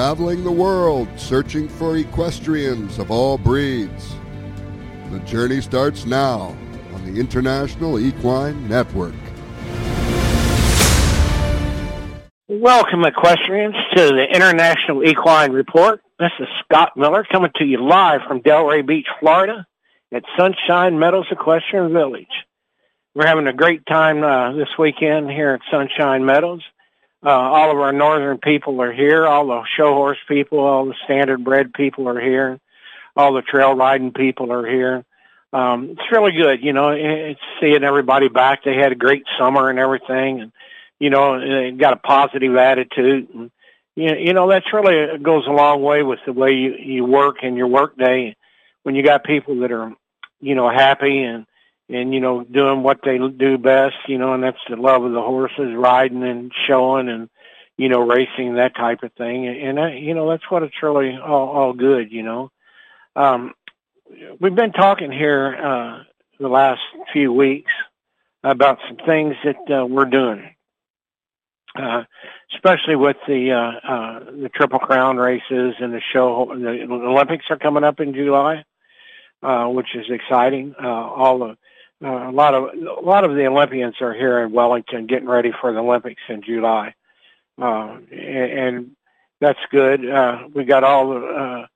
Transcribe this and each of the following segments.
traveling the world searching for equestrians of all breeds. The journey starts now on the International Equine Network. Welcome, equestrians, to the International Equine Report. This is Scott Miller coming to you live from Delray Beach, Florida at Sunshine Meadows Equestrian Village. We're having a great time uh, this weekend here at Sunshine Meadows. Uh, all of our northern people are here. All the show horse people, all the standard bred people are here. All the trail riding people are here. Um, it's really good, you know, it's seeing everybody back. They had a great summer and everything, and you know, they got a positive attitude. And, you, you know, that's really goes a long way with the way you, you work and your work day. When you got people that are, you know, happy and and you know doing what they do best you know and that's the love of the horses riding and showing and you know racing that type of thing. And uh, you know that's what it's really all, all good you know. Um we've been talking here uh the last few weeks about some things that uh, we're doing uh especially with the uh uh the triple crown races and the show the olympics are coming up in july uh which is exciting. Uh all the uh, a lot of a lot of the Olympians are here in Wellington getting ready for the Olympics in July, uh, and, and that's good. Uh, we got all the uh,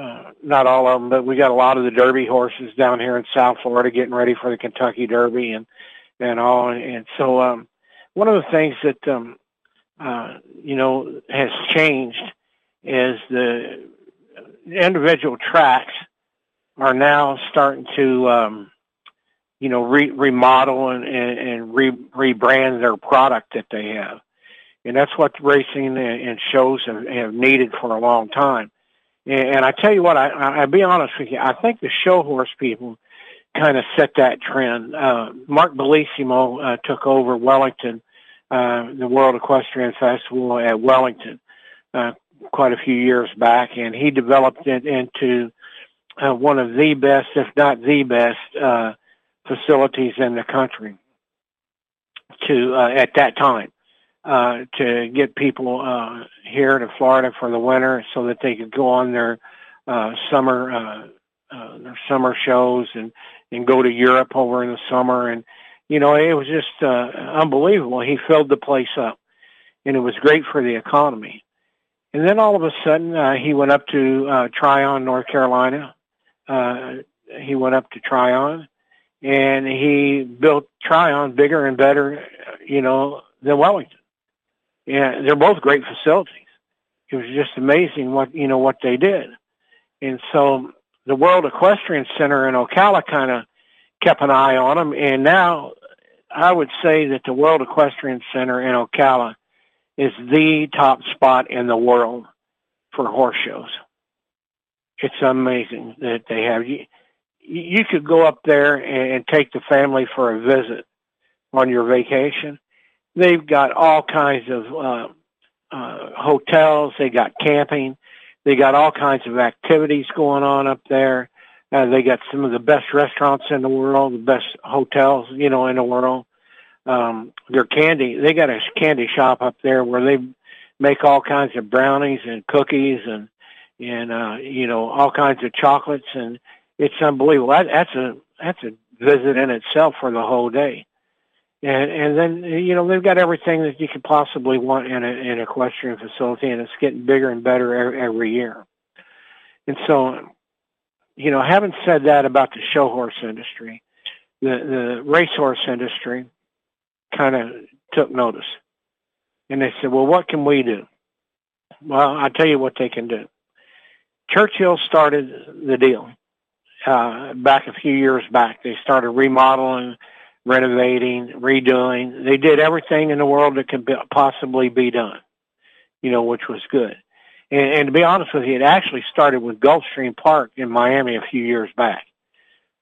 uh, not all of them, but we got a lot of the Derby horses down here in South Florida getting ready for the Kentucky Derby and and all. And so um, one of the things that um, uh, you know has changed is the individual tracks are now starting to um, you know, re- remodel and, and, and re- rebrand their product that they have. And that's what racing and, shows have, have needed for a long time. And, and I tell you what, I, I, I'll be honest with you, I think the show horse people kind of set that trend. Uh, Mark Bellissimo uh, took over Wellington, uh, the World Equestrian Festival at Wellington, uh, quite a few years back, and he developed it into uh, one of the best, if not the best, uh, facilities in the country to uh, at that time uh, to get people uh, here to Florida for the winter so that they could go on their uh, summer uh, uh, their summer shows and and go to Europe over in the summer and you know it was just uh, unbelievable. He filled the place up and it was great for the economy. And then all of a sudden uh, he went up to uh, Tryon, North Carolina. Uh, he went up to Tryon and he built Tryon bigger and better, you know, than Wellington. Yeah, they're both great facilities. It was just amazing what you know what they did, and so the World Equestrian Center in Ocala kind of kept an eye on them, and now I would say that the World Equestrian Center in Ocala is the top spot in the world for horse shows. It's amazing that they have you could go up there and take the family for a visit on your vacation. They've got all kinds of uh, uh, hotels. They got camping. They got all kinds of activities going on up there. Uh, they got some of the best restaurants in the world, the best hotels, you know, in the world. Um, their candy, they got a candy shop up there where they make all kinds of brownies and cookies and, and, uh, you know, all kinds of chocolates and, it's unbelievable. That, that's a that's a visit in itself for the whole day. And and then you know they've got everything that you could possibly want in a, an equestrian facility, and it's getting bigger and better every, every year. And so, you know, having said that about the show horse industry, the the racehorse industry kind of took notice, and they said, "Well, what can we do?" Well, I'll tell you what they can do. Churchill started the deal uh, back a few years back. They started remodeling, renovating, redoing. They did everything in the world that could be, possibly be done, you know, which was good. And, and to be honest with you, it actually started with Gulfstream Park in Miami a few years back.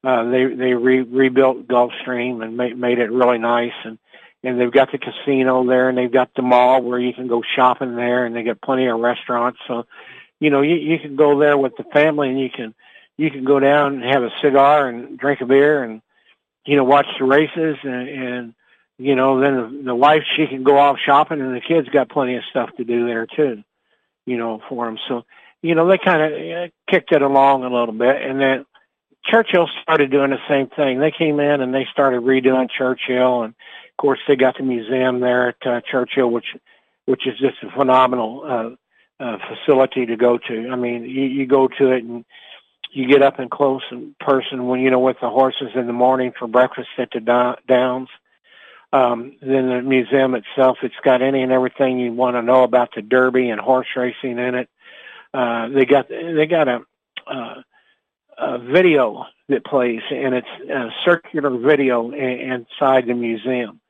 Uh, they they re- rebuilt Gulfstream and made made it really nice, and and they've got the casino there, and they've got the mall where you can go shopping there, and they got plenty of restaurants. So, you know, you you can go there with the family, and you can you can go down and have a cigar and drink a beer and you know watch the races and, and you know then the, the wife she can go off shopping and the kids got plenty of stuff to do there too you know, for them. So, you know, they kind of uh, kicked it along a little bit, and then Churchill started doing the same thing. They came in and they started redoing Churchill, and of course they got the museum there at uh, Churchill, which which is just a phenomenal uh, uh, facility to go to. I mean, you, you go to it and you get up and close in person when you know with the horses in the morning for breakfast at the downs. Um, then the museum itself, it's got any and everything you want to know about the Derby and horse racing in it. Uh, they got they got a, uh, a video that plays, and it's a circular video inside the museum.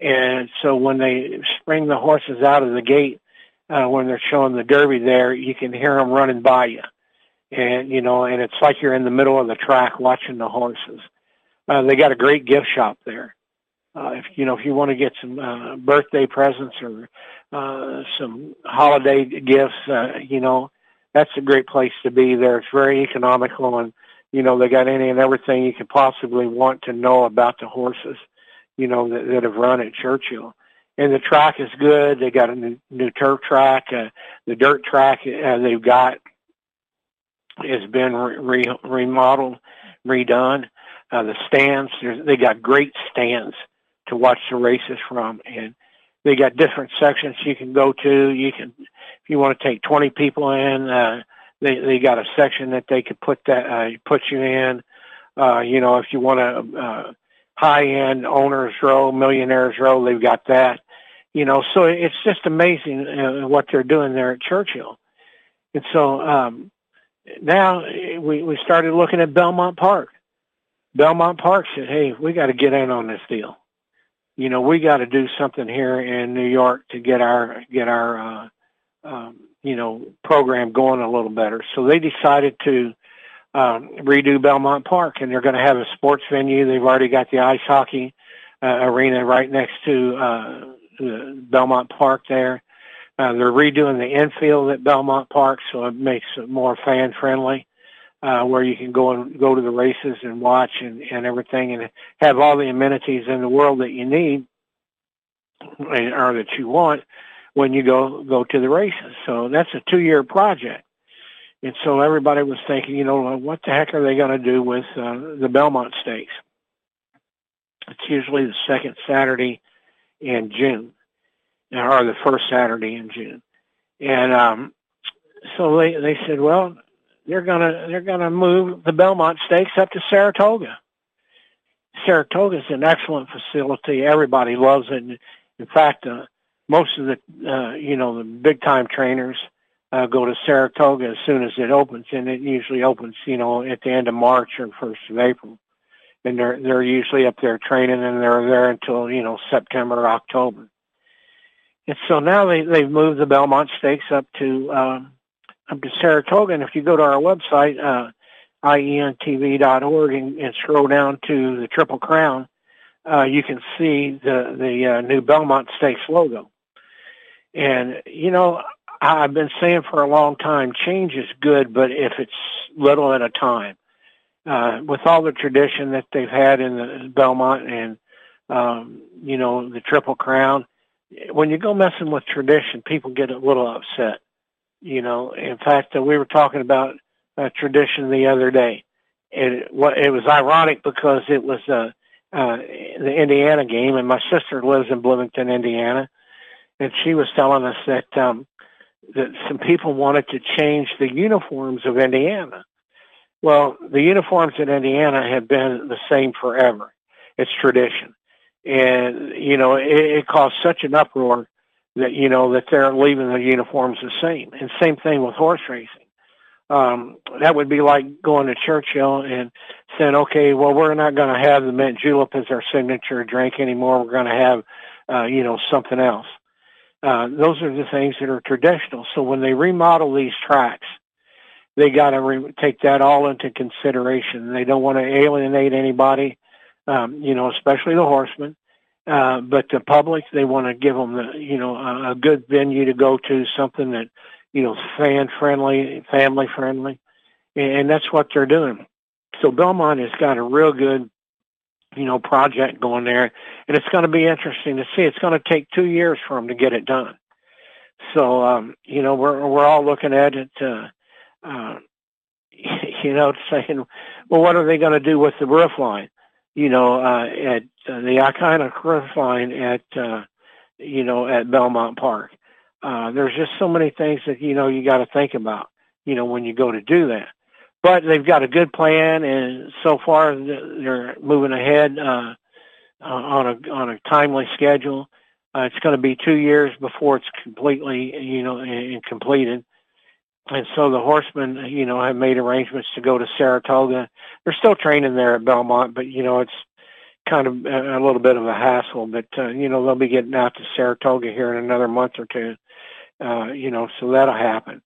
And so when they spring the horses out of the gate, uh, when they're showing the Derby there, you can hear them running by you and you know, and it's like you're in the middle of the track watching the horses. Uh, they got a great gift shop there. Uh, if you know, if you want to get some uh, birthday presents or uh, some holiday gifts, uh, you know, that's a great place to be. There, it's very economical, and you know, they got any and everything you could possibly want to know about the horses. You know, that, that have run at Churchill and the track is good. They got a new, new turf track. Uh, the dirt track uh, they've got has been re- remodeled, redone. Uh, the stands, they got great stands to watch the races from, and they got different sections you can go to. You can, if you want to take 20 people in, uh, they they got a section that they could put that uh, put you in. Uh, you know, if you want a uh, high end owners row, millionaires row, they've got that. You know, so it's just amazing uh, what they're doing there at Churchill. And so, um, now we, we started looking at Belmont Park. Belmont Park said, hey, we got to get in on this deal. You know, we got to do something here in New York to get our, get our, uh, um, you know, program going a little better. So they decided to, um, redo Belmont Park and they're going to have a sports venue. They've already got the ice hockey uh, arena right next to, uh, Belmont Park there. Uh, they're redoing the infield at Belmont Park, so it makes it more fan friendly, uh, where you can go and go to the races and watch and, and everything, and have all the amenities in the world that you need or that you want when you go go to the races. So that's a two year project. And so everybody was thinking, you know, what the heck are they going to do with uh, the Belmont Stakes? It's usually the second Saturday in June or the first Saturday in June. And um, so they they said, well, they're gonna they're gonna move the Belmont Stakes up to Saratoga. Saratoga is an excellent facility. Everybody loves it. In fact, uh, most of the uh, you know the big time trainers uh, go to Saratoga as soon as it opens, and it usually opens you know at the end of March or first of April. And they're they're usually up there training, and they're there until you know September October. And so now they, they've moved the Belmont Stakes up to, um, up to Saratoga. And if you go to our website, uh, ientv.org and, and scroll down to the Triple Crown, uh, you can see the, the uh, new Belmont Stakes logo. And, you know, I've been saying for a long time, change is good, but if it's little at a time. Uh, with all the tradition that they've had in the Belmont and, um, you know, the Triple Crown, when you go messing with tradition, people get a little upset. You know, in fact, uh, we were talking about a tradition the other day. It, what, it was ironic because it was uh, uh, the Indiana game, and my sister lives in Bloomington, Indiana, and she was telling us that um, that some people wanted to change the uniforms of Indiana. Well, the uniforms in Indiana have been the same forever. It's tradition and you know it, it caused such an uproar that you know that they're leaving the uniforms the same. And same thing with horse racing. Um, that would be like going to Churchill and saying, okay, well, we're not going to have the mint julep as our signature drink anymore. We're going to have, uh, you know, something else. Uh, those are the things that are traditional. So when they remodel these tracks, they got to re- take that all into consideration. They don't want to alienate anybody um, you know, especially the horsemen. Uh, but the public, they want to give them, the, you know, a, a good venue to go to, something that, you know, fan friendly, family friendly, and that's what they're doing. So Belmont has got a real good, you know, project going there, and it's going to be interesting to see. It's going to take two years for them to get it done. So um, you know, we're we're all looking at it. Uh, uh, you know, saying, well, what are they going to do with the roof line? You know, uh, at uh, the iconic roof line at uh, you know at Belmont Park. Uh, there's just so many things that you know you got to think about. You know, when you go to do that. But they've got a good plan, and so far they're moving ahead uh, on a on a timely schedule. Uh, it's going to be two years before it's completely, you know, and completed. And so the horsemen, you know, have made arrangements to go to Saratoga. They're still training there at Belmont, but you know, it's kind of a, little bit of a hassle. But uh, you know, they'll be getting out to Saratoga here in another month or two. Uh, you know, so that'll happen.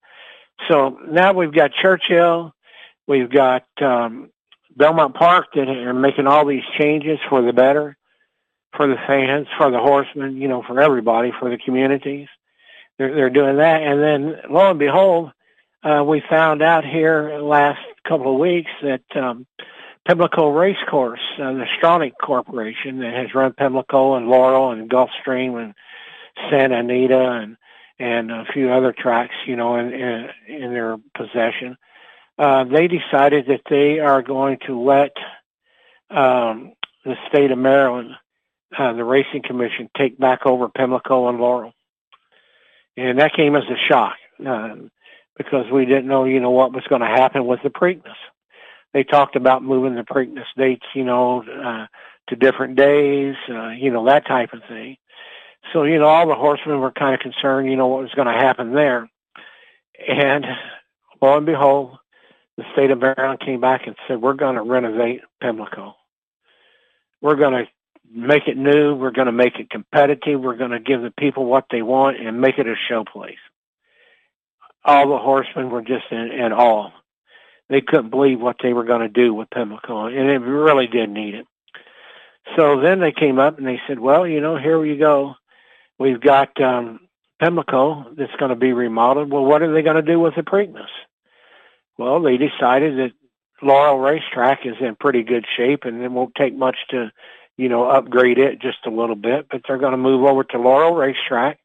So now we've got Churchill, we've got um, Belmont Park that are making all these changes for the better for the fans, for the horsemen, you know, for everybody, for the communities. They're, they're doing that. And then lo and behold, uh, we found out here last couple of weeks that um, Pimlico Racecourse, uh, the Stronach Corporation that has run Pimlico and Laurel and Gulfstream and Santa Anita and and a few other tracks, you know, in in, in their possession. Uh, they decided that they are going to let um, the state of Maryland uh, the racing commission take back over Pimlico and Laurel. And that came as a shock uh, because we didn't know, you know, what was going to happen with the Preakness. They talked about moving the Preakness dates, you know, uh, to different days, uh, you know, that type of thing. So, you know, all the horsemen were kind of concerned, you know, what was going to happen there. And lo and behold, the state of Maryland came back and said, we're going to renovate Pimlico. We're going to make it new. We're going to make it competitive. We're going to give the people what they want and make it a show place. All the horsemen were just in, in awe. They couldn't believe what they were going to do with Pimlico, and it really did need it. So then they came up and they said, well, you know, here we go. We've got um, Pimlico that's going to be remodeled. Well, what are they going to do with the Preakness? Well, they decided that Laurel Racetrack is in pretty good shape and it won't take much to you know, upgrade it just a little bit, but they're going to move over to Laurel Racetrack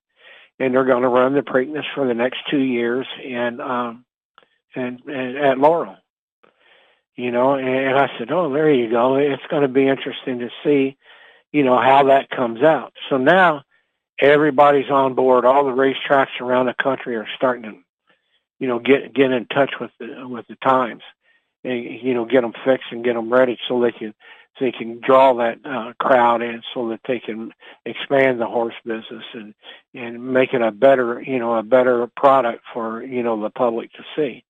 and they're going to run the Preakness for the next two years and, um, and, and at Laurel, you know, and I said, oh, there you go. It's going to be interesting to see, you know, how that comes out. So now everybody's on board. All the racetracks around the country are starting to, you know, get, get in touch with the, with the times and, you know, get them fixed and get them ready so they can, they can draw that uh, crowd in so that they can expand the horse business and and make it a better you know a better product for you know the public to see.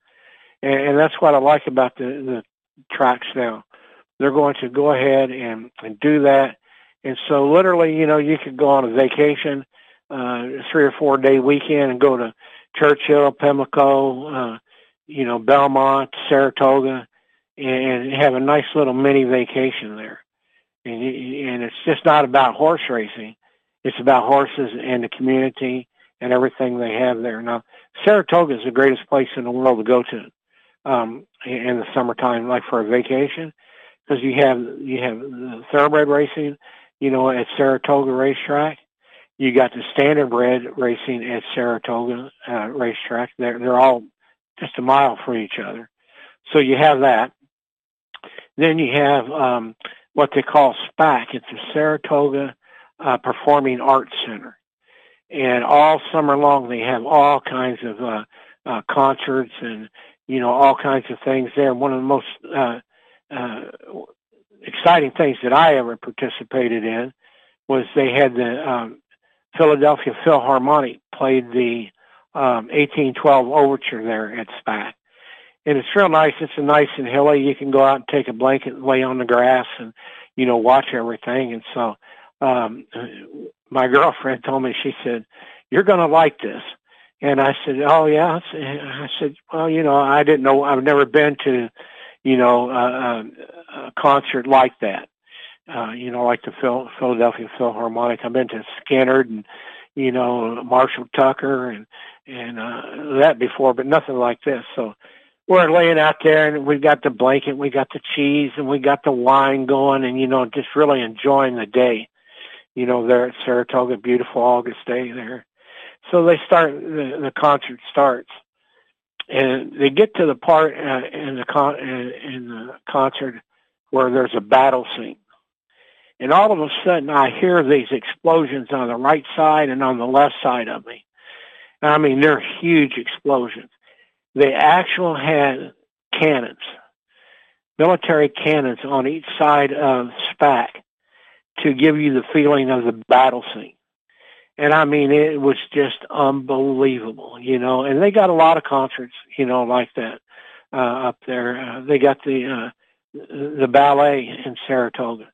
And, and that's what I like about the the tracks now. They're going to go ahead and and do that. And so literally you know you could go on a vacation uh three or four day weekend and go to Churchill Pimlico uh you know Belmont Saratoga and have a nice little mini vacation there. And, and it's just not about horse racing. It's about horses and the community and everything they have there. Now, Saratoga is the greatest place in the world to go to um, in the summertime, like for a vacation, because you have you have the thoroughbred racing, you know, at Saratoga Racetrack. You got the standardbred racing at Saratoga uh, Racetrack. They're they're all just a mile from each other, so you have that. Then you have um, what they call SPAC. It's the Saratoga uh, Performing Arts Center. And all summer long, they have all kinds of uh, uh, concerts and, you know, all kinds of things there. One of the most uh, uh, exciting things that I ever participated in was they had the um, Philadelphia Philharmonic played the um, 1812 Overture there at SPAC and it's real nice. It's a nice and hilly. You can go out and take a blanket lay on the grass and, you know, watch everything. And so, um, my girlfriend told me, she said, you're going to like this. And I said, oh yeah. I said, well, you know, I didn't know, I've never been to, you know, a, a concert like that. Uh, you know, like the Phil, Philadelphia Philharmonic. I've been to Skynyrd and, you know, Marshall Tucker and, and, uh, that before, but nothing like this. So, we're laying out there and we got the blanket, we got the cheese and we got the wine going and, you know, just really enjoying the day, you know, there at Saratoga, beautiful August day there. So they start the, the concert starts, and they get to the part uh, in the con- in the concert where there's a battle scene, and all of a sudden I hear these explosions on the right side and on the left side of me. I mean, they're huge explosions. They actually had cannons, military cannons on each side of SPAC to give you the feeling of the battle scene. And I mean, it was just unbelievable, you know, and they got a lot of concerts, you know, like that, uh, up there. Uh, they got the, uh, the ballet in Saratoga.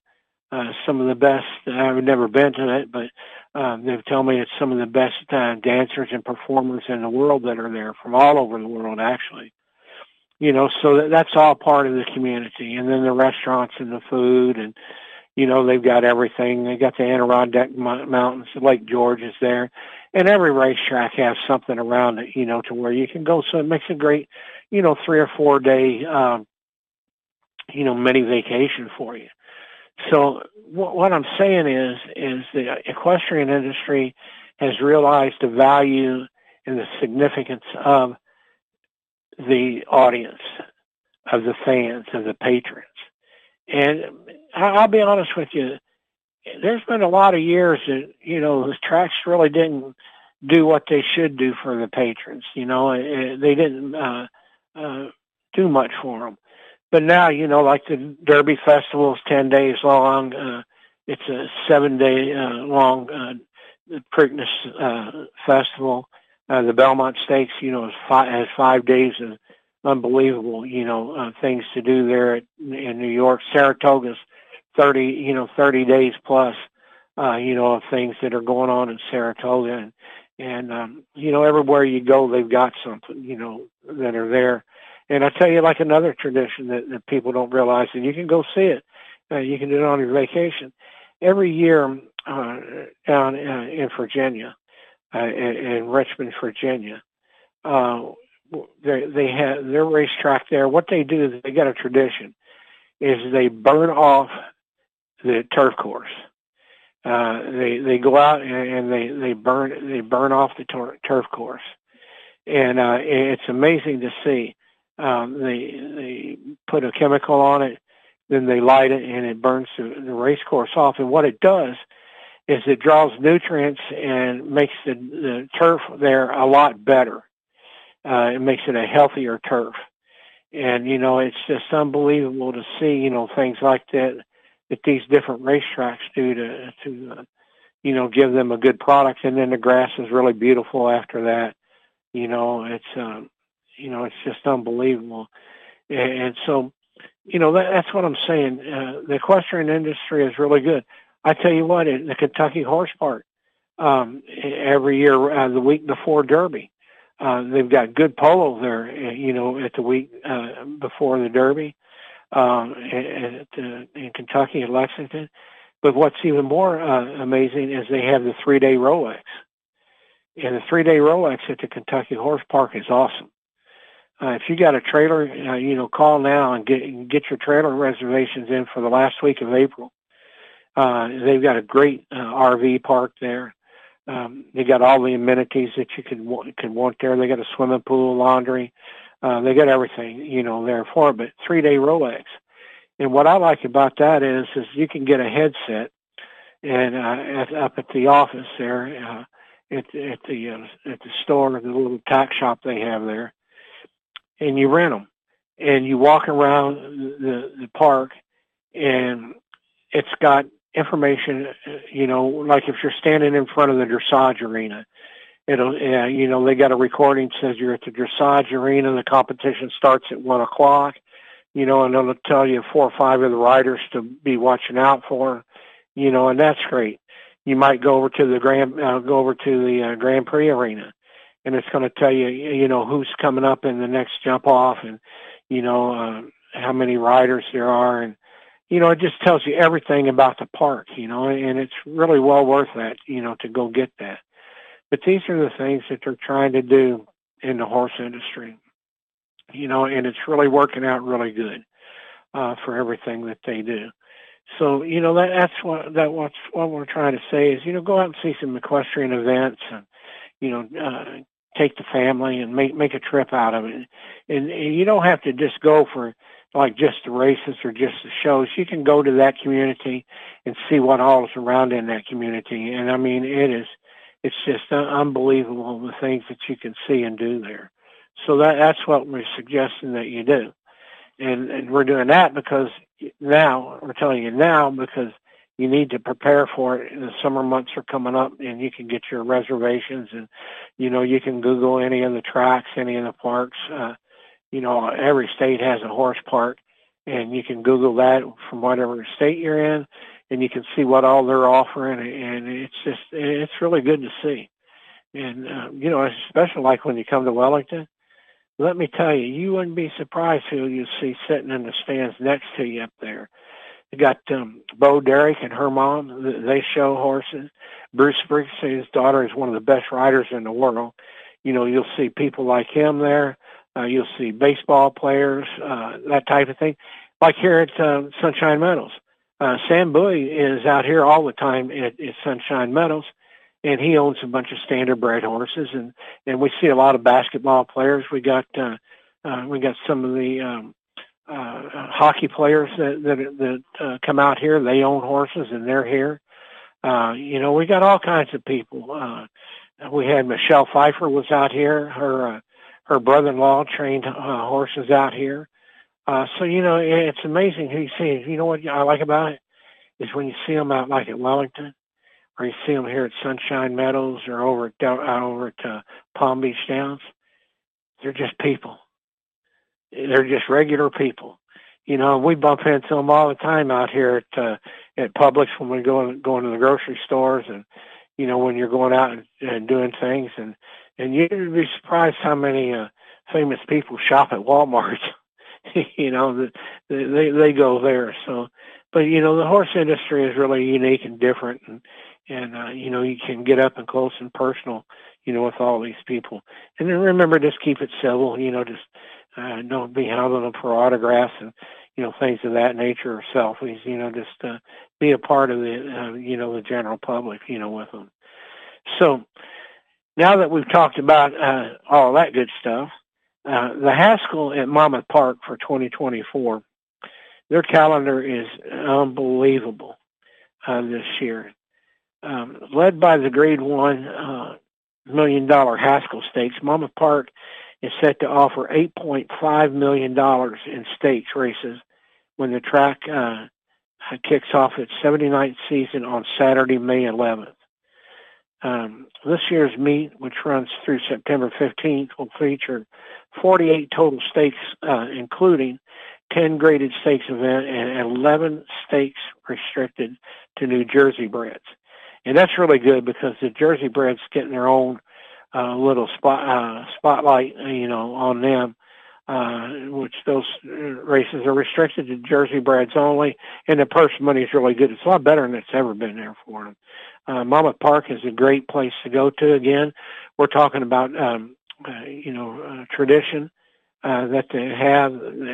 Uh, some of the best, I've never been to it, but, um, they've told me it's some of the best, uh, dancers and performers in the world that are there from all over the world, actually you know, so that, that's all part of the community. And then the restaurants and the food and, you know, they've got everything. They got the Adirondack Mountains, Lake George is there, and every racetrack has something around it, you know, to where you can go. So it makes a great, you know, three or four day, um, you know, mini vacation for you. So what, what I'm saying is, is the equestrian industry has realized the value and the significance of the audience, of the fans, of the patrons. And I'll be honest with you, there's been a lot of years that, you know, the tracks really didn't do what they should do for the patrons. You know, they didn't uh, uh, do much for them. But now, you know, like the Derby Festival is 10 days long. Uh, it's a seven day uh, long uh, Preakness uh, Festival. Uh, the Belmont Stakes, you know, is five, has five days of unbelievable, you know, uh, things to do there at, in New York. Saratoga's 30, you know, 30 days plus, uh, you know, of things that are going on in Saratoga. And, and um, you know, everywhere you go, they've got something, you know, that are there. And I tell you, like another tradition that, that people don't realize, and you can go see it. Uh, you can do it on your vacation. Every year uh, down uh, in Virginia, uh, in, in Richmond, Virginia, uh, they they have their racetrack there. What they do is they got a tradition, is they burn off the turf course. Uh, they they go out and, they they burn they burn off the tor- turf course, and uh, it's amazing to see. Um, they they put a chemical on it, then they light it, and it burns the, the race course off. And what it does is it draws nutrients and makes the, the turf there a lot better. Uh, it makes it a healthier turf. And, you know, it's just unbelievable to see, you know, things like that that these different racetracks do to to uh, you know give them a good product and then the grass is really beautiful after that you know it's um you know it's just unbelievable and, and so you know that, that's what i'm saying uh, the equestrian industry is really good i tell you what the kentucky horse park um every year uh, the week before derby uh they've got good polo there uh, you know at the week uh before the derby um, at, uh, in Kentucky at Lexington. But what's even more uh, amazing is they have the three-day Rolex, and the three-day Rolex at the Kentucky Horse Park is awesome. Uh, if you got a trailer, uh, you know, call now and get get your trailer reservations in for the last week of April. Uh, they've got a great uh, RV park there. Um, they got all the amenities that you could want, could want there. They got a swimming pool, laundry, uh, they got everything, you know, there for but three day Rolex. And what I like about that is, is you can get a headset and, uh, at, up at the office there, uh, at, at the, uh, at the store, the little tack shop they have there, and you rent them and you walk around the, the park and it's got information, you know, like if you're standing in front of the dressage arena, it'll uh, you know they got a recording says you're at the dressage arena the competition starts at one o'clock you know and it'll tell you four or five of the riders to be watching out for you know and that's great. You might go over to the grand uh, go over to the uh, grand prix arena and it's going to tell you you know who's coming up in the next jump off and you know uh, how many riders there are and you know it just tells you everything about the park you know and it's really well worth that you know to go get that but these are the things that they're trying to do in the horse industry, you know, and it's really working out really good uh, for everything that they do. So you know that that's what that what's what we're trying to say is you know go out and see some equestrian events and you know, uh, take the family and make make a trip out of it. And, and you don't have to just go for like just the races or just the shows. You can go to that community and see what all is around in that community. And I mean, it is it's just unbelievable the things that you can see and do there. So that that's what we're suggesting that you do. And, and we're doing that because now we're telling you now because you need to prepare for it. The summer months are coming up, and you can get your reservations, and you know you can Google any of the tracks, any of the parks. Uh, you know, every state has a horse park, and you can Google that from whatever state you're in, and you can see what all they're offering, and it's just it's really good to see. And uh, you know, especially like when you come to Wellington, let me tell you, you wouldn't be surprised who you see sitting in the stands next to you up there. You got um, Bo Derek and her mom. They show horses. Bruce Springsteen, his daughter, is one of the best riders in the world. You know, you'll see people like him there. Uh, you'll see baseball players, uh, that type of thing. Like here at uh, Sunshine Meadows. Uh, Sam Bowie is out here all the time at, at Sunshine Meadows, and he owns a bunch of standard bred horses, and and we see a lot of basketball players. We got uh, uh, we got some of the um, uh, hockey players that that, that uh, come out here. They own horses and they're here. Uh, you know, we got all kinds of people. Uh, we had Michelle Pfeiffer was out here. Her uh, her brother-in-law trained uh, horses out here. Uh, so you know, it's amazing who you see. You know what I like about it is when you see them out like at Wellington, or you see them here at Sunshine Meadows, or over at uh, over at uh, Palm Beach Downs. They're just people they're just regular people. You know, we bump into them all the time out here at uh, at Publix when we go going to the grocery stores, and you know when you're going out and, and doing things, and and you'd be surprised how many uh, famous people shop at Walmart. you know, they, they they go there. So, but you know, the horse industry is really unique and different, and and uh, you know you can get up and close and personal, you know, with all these people. And then remember, just keep it civil. You know, just uh, don't be hounding them for autographs and you know things of that nature or selfies. You know, just uh, be a part of the uh, you know the general public. You know, with them. So now that we've talked about uh, all that good stuff, uh, the Haskell at Monmouth Park for 2024, their calendar is unbelievable uh, this year. Um, led by the Grade One uh, million dollar Haskell Stakes, Monmouth Park is set to offer $8.5 million in stakes races when the track uh, kicks off its 79th season on Saturday, May 11th. Um, this year's meet, which runs through September 15th, will feature 48 total stakes, uh, including 10 graded stakes event and 11 stakes restricted to New Jersey breds. And that's really good because the Jersey breds getting their own uh, little spot uh, spotlight, you know, on them. Uh, which those races are restricted to Jersey breds only, and the purse money is really good. It's a lot better than it's ever been there for them. Uh, Monmouth Park is a great place to go to. Again, we're talking about um, uh, you know uh, tradition uh, that they have,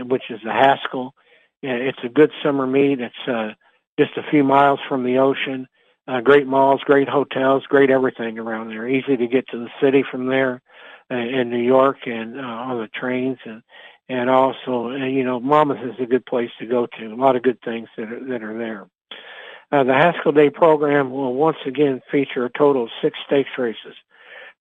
which is the Haskell. It's a good summer meet. It's uh, just a few miles from the ocean. Uh, great malls, great hotels, great everything around there. Easy to get to the city from there uh, in New York and uh, on the trains and and also uh, you know Monmouth is a good place to go to. A lot of good things that are, that are there. Uh, the Haskell Day program will once again feature a total of six stakes races: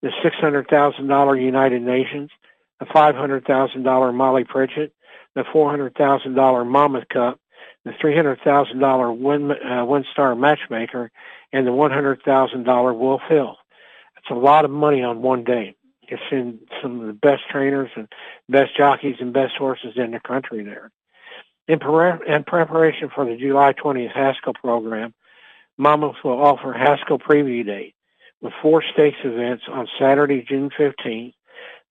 the $600,000 United Nations, the $500,000 Molly Pitcher, the $400,000 Monmouth Cup, the $300,000 one, uh, WinStar Matchmaker, and the $100,000 Wolf Hill. It's a lot of money on one day. It's in some of the best trainers and best jockeys and best horses in the country there. In, pre- in preparation for the July 20th Haskell program, Monmouth will offer Haskell Preview Day with four stakes events on Saturday, June 15th,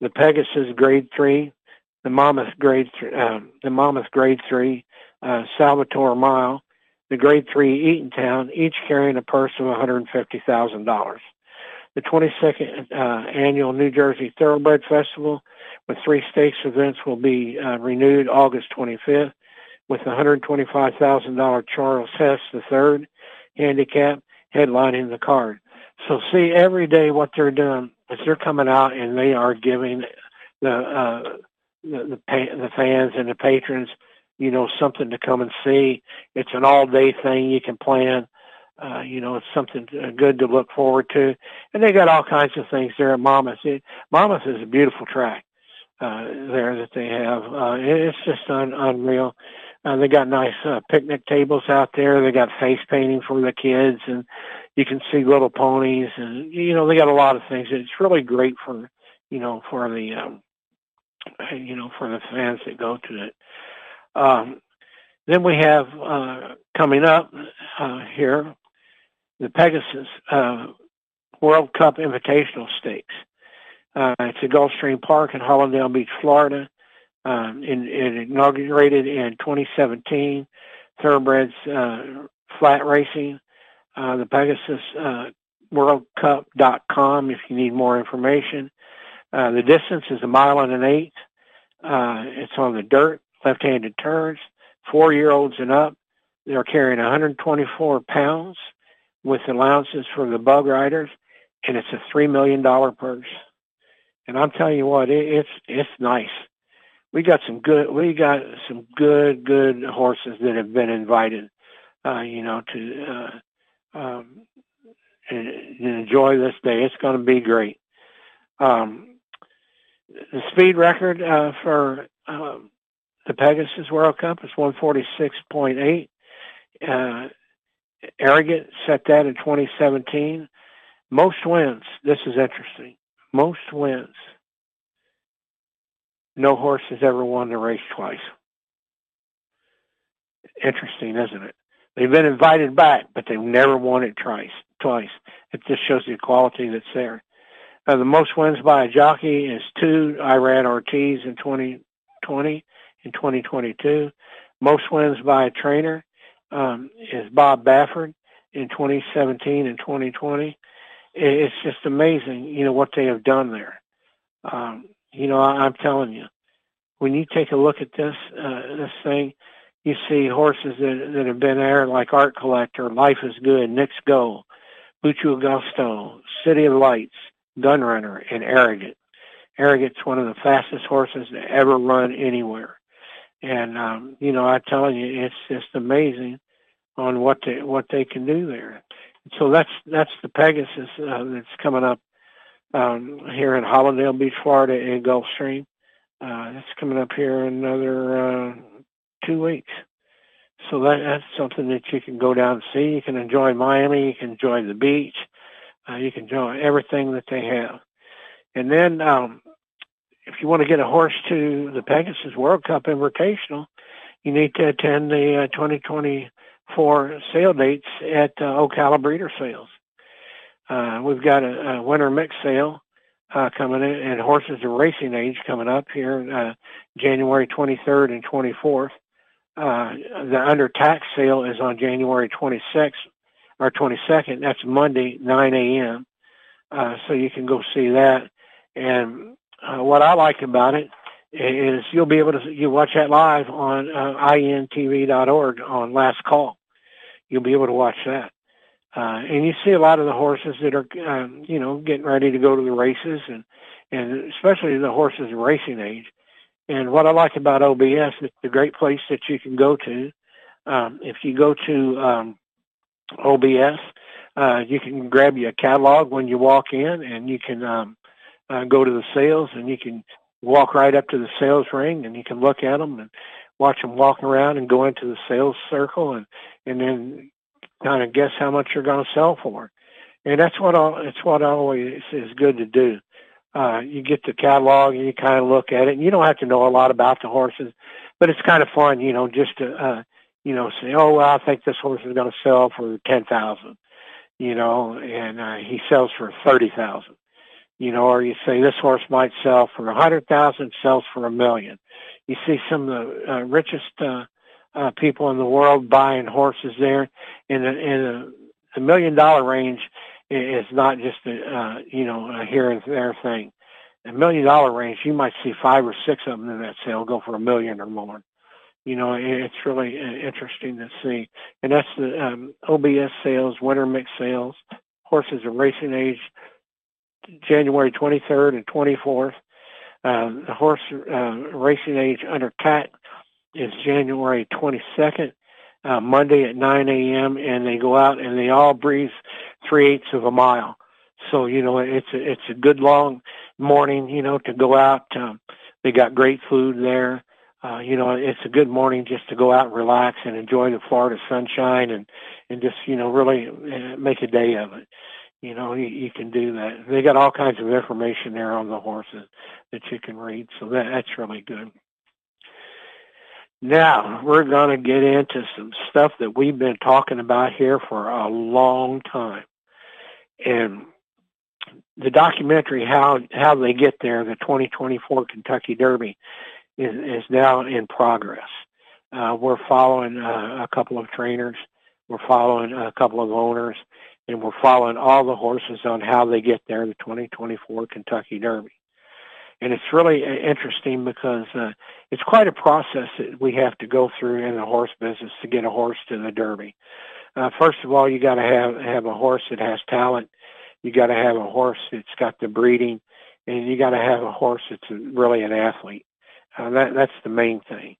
the Pegasus Grade 3, the Monmouth Grade, th- um, the Monmouth Grade 3, uh, Salvatore Mile, the Grade 3 Eatontown, each carrying a purse of $150,000. The 22nd uh, annual New Jersey Thoroughbred Festival with three stakes events will be uh, renewed August 25th with the $125,000 Charles Hesse III handicap headlining the card. So see every day what they're doing is they're coming out and they are giving the uh, the the, the fans and the patrons, you know, something to come and see. It's an all day thing you can plan. Uh, you know, it's something good to look forward to. And they got all kinds of things there at Monmouth. It, Monmouth is a beautiful track uh, there that they have. Uh, it's just un- unreal. Uh, they got nice uh, picnic tables out there. They got face painting for the kids, and you can see little ponies, and you know they got a lot of things. It's really great for you know for the um, you know for the fans that go to it. Um, then we have uh, coming up uh, here the Pegasus uh, World Cup Invitational Stakes. Uh, it's at Gulfstream Park in Hallandale Beach, Florida. Um, in, it inaugurated in 2017. Thoroughbreds uh, flat racing. Uh, the Pegasus uh, WorldCup.com if you need more information. The distance is a mile and an eighth. It's on the dirt, left-handed turns, four-year-olds and up. They're carrying 124 pounds with allowances for the bug riders, and it's a three million dollar purse. And I'm telling you what, it, it's it's nice. We got some good we got some good good horses that have been invited, uh, you know, to uh, um, enjoy this day. It's going to be great. Um, the speed record uh, for um, the Pegasus World Cup is 146.8. Uh, Arrogate set that in 2017. Most wins. This is interesting. Most wins. No horse has ever won the race twice. Interesting, isn't it? They've been invited back, but they've never won it twice. Twice. It just shows the quality that's there. Uh, the most wins by a jockey is two. Irad Ortiz in 2020 in 2022. Most wins by a trainer um, is Bob Baffert in 2017 and 2020. It's just amazing, you know, what they have done there. Um, you know, I, I'm telling you, when you take a look at this uh, this thing, you see horses that that have been there like Art Collector, Life is Good, Knicks Go, Mucho Gusto, City of Lights, Gunrunner, and Arrogate. Arrogate's one of the fastest horses to ever run anywhere. And um, you know, I'm telling you, it's just amazing on what they what they can do there. So that's that's the Pegasus uh, that's coming up um, here in Hallandale Beach, Florida, in Gulfstream. Uh, that's coming up here in another uh, two weeks. So that, that's something that you can go down and see. You can enjoy Miami. You can enjoy the beach. Uh, you can enjoy everything that they have. And then um, if you want to get a horse to the Pegasus World Cup Invitational, you need to attend the uh, 2024 sale dates at uh, Ocala Breeder Sales. Uh, we've got a, a winter mix sale uh, coming in, and horses of racing age coming up here uh, January 23rd and 24th. Uh, the under tack sale is on January 26th or 22nd. That's Monday, 9 a.m. Uh, so you can go see that. And uh, what I like about it is you'll be able to you watch that live on uh, intv.org on last call. You'll be able to watch that. Uh, and you see a lot of the horses that are, um, you know, getting ready to go to the races, and and especially the horses racing age. And what I like about OBS, it's a great place that you can go to. Um, if you go to um, OBS, uh, you can grab your catalog when you walk in, and you can um, uh, go to the sales and you can walk right up to the sales ring and you can look at them and watch them walk around and go into the sales circle and and then kind of guess how much you're going to sell for. And that's what all, it's what always is good to do. Uh, you get the catalog and you kind of look at it and you don't have to know a lot about the horses, but it's kind of fun, you know, just to, uh, you know, say, oh, well, I think this horse is going to sell for 10,000, you know, and, uh, he sells for 30,000 you know, or you say this horse might sell for a hundred thousand, sells for a million. You see some of the uh, richest uh, uh, people in the world buying horses there, in the, in the, the million dollar range is not just a uh, you know a here and there thing. A million dollar range, you might see five or six of them in that sale go for a million or more. You know, it's really uh, interesting to see, and that's the um, OBS sales, winter mix sales, horses of racing age January 23rd and 24th. Uh, the horse uh, racing age under tack is January 22nd, uh, Monday at 9 a.m. And they go out and they all breathe three eighths of a mile. So you know it's a, it's a good long morning. You know to go out. Um, they got great food there. Uh, you know, it's a good morning just to go out and relax and enjoy the Florida sunshine and and just you know really uh, make a day of it. You know, you, you can do that. They got all kinds of information there on the horses that you can read, so that that's really good. Now we're going to get into some stuff that we've been talking about here for a long time, and the documentary how how they get there, the 2024 Kentucky Derby, is, is now in progress. Uh, we're following uh, a couple of trainers, we're following a couple of owners, and we're following all the horses on how they get there, the 2024 Kentucky Derby. And it's really uh, interesting because uh, it's quite a process that we have to go through in the horse business to get a horse to the Derby. Uh, first of all, you got to have have a horse that has talent you got to have a horse that's got the breeding, and you got to have a horse that's really an athlete. Uh, that that's the main thing.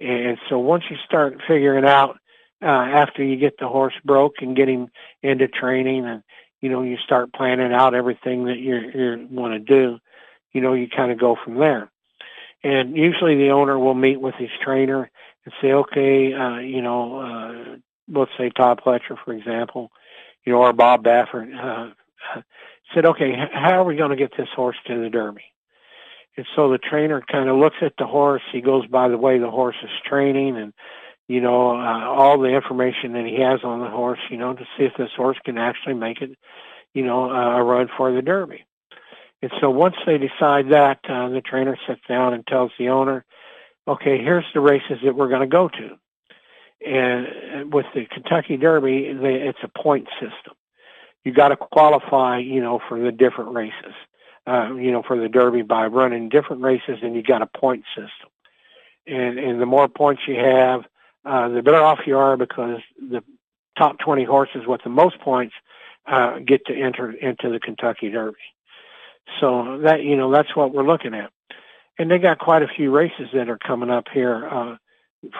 And so once you start figuring out uh, after you get the horse broke and getting into training, and you know you start planning out everything that you you want to do, you know you kind of go from there. And usually the owner will meet with his trainer and say, okay, uh, you know, uh, let's say Todd Pletcher, for example, you know, or Bob Baffert, uh, said, okay, how are we going to get this horse to the Derby? And so the trainer kind of looks at the horse. He goes by the way the horse is training and, you know, uh, all the information that he has on the horse, you know, to see if this horse can actually make it, you know, uh, a run for the Derby. And so once they decide that, uh, the trainer sits down and tells the owner, okay, here's the races that we're going to go to. And with the Kentucky Derby, they, it's a point system you got to qualify, you know, for the different races, uh, you know, for the Derby by running different races, and you got a point system. And and the more points you have, uh, the better off you are because the top 20 horses with the most points uh, get to enter into the Kentucky Derby. So that you know that's what we're looking at, and they got quite a few races that are coming up here uh,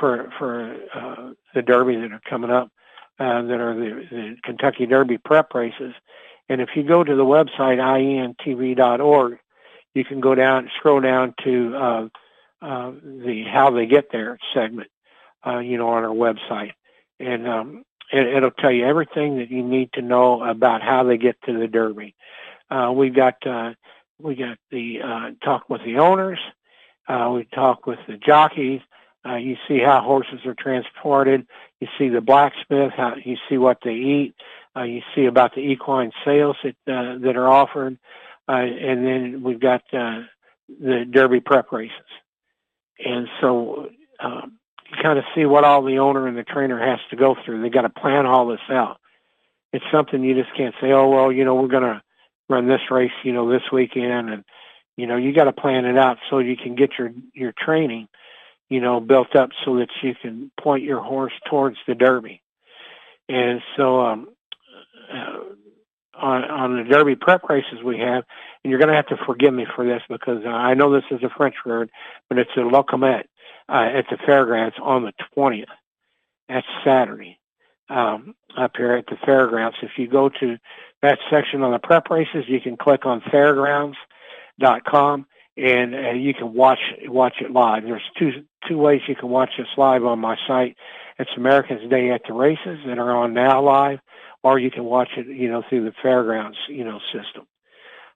for for uh, the Derby that are coming up uh, that are the, the Kentucky Derby prep races. And if you go to the website ientv.org, you can go down, scroll down to uh, uh, the how they get there segment, uh, you know, on our website, and um, it, it'll tell you everything that you need to know about how they get to the Derby. Uh, we got uh, we got the uh, talk with the owners. Uh, we talk with the jockeys. Uh, you see how horses are transported. You see the blacksmith. How you see what they eat. Uh, you see about the equine sales that uh, that are offered, uh, and then we've got uh, the Derby prep races. And so um, you kind of see what all the owner and the trainer has to go through. They got to plan all this out. It's something you just can't say, oh well, you know, we're to run this race, you know, this weekend, and you know, you got to plan it out so you can get your your training you know, built up so that you can point your horse towards the Derby. And so, um, uh, on, on the Derby prep races we have, and you're going to have to forgive me for this because I know this is a French word, but it's a locomet uh, at the fairgrounds on the 20th. That's Saturday um, up here at the fairgrounds. If you go to that section on the prep races, you can click on fairgrounds.com and uh, you can watch watch it live. There's two two ways you can watch this live on my site. It's America's Day at the Races that are on now live, or you can watch it, you know, through the fairgrounds, you know, system.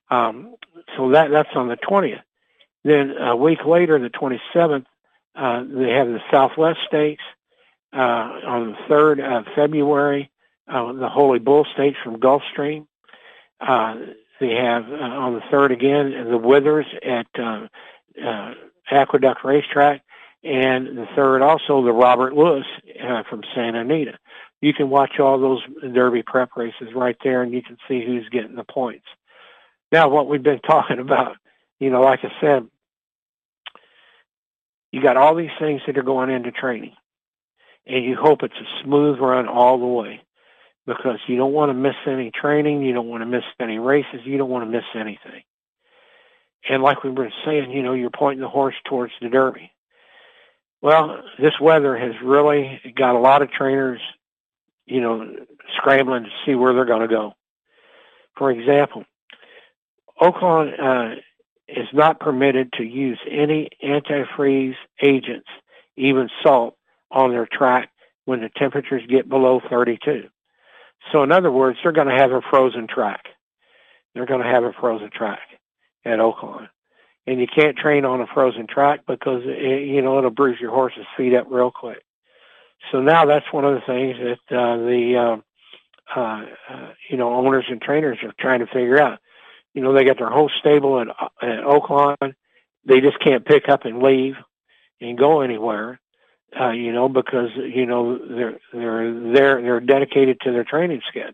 Um, so that that's on the 20th. Then a week later, the 27th, uh, they have the Southwest Stakes. Uh, on the 3rd of February, uh, the Holy Bull Stakes from Gulfstream. Uh, they have uh, on the 3rd again the Withers at uh, uh, Aqueduct Racetrack and the third also the Robert Lewis uh, from Santa Anita. You can watch all those Derby prep races right there, and you can see who's getting the points. Now, what we've been talking about, you know, like I said, you got all these things that are going into training, and you hope it's a smooth run all the way. because you don't want to miss any training, you don't want to miss any races, you don't want to miss anything. And like we were saying, you know, you're pointing the horse towards the Derby. Well, this weather has really got a lot of trainers, you know, scrambling to see where they're going to go. For example, Oaklawn uh, is not permitted to use any antifreeze agents, even salt, on their track when the temperatures get below 32. So in other words, they're going to have a frozen track. They're going to have a frozen track at Oaklawn. And you can't train on a frozen track because, it, you know, it'll bruise your horse's feet up real quick. So now that's one of the things that uh, the, um, uh, uh, you know, owners and trainers are trying to figure out. You know, they got their whole stable at, at Oaklawn. They just can't pick up and leave and go anywhere uh, you know, because you know they're they're they're they're dedicated to their training schedule.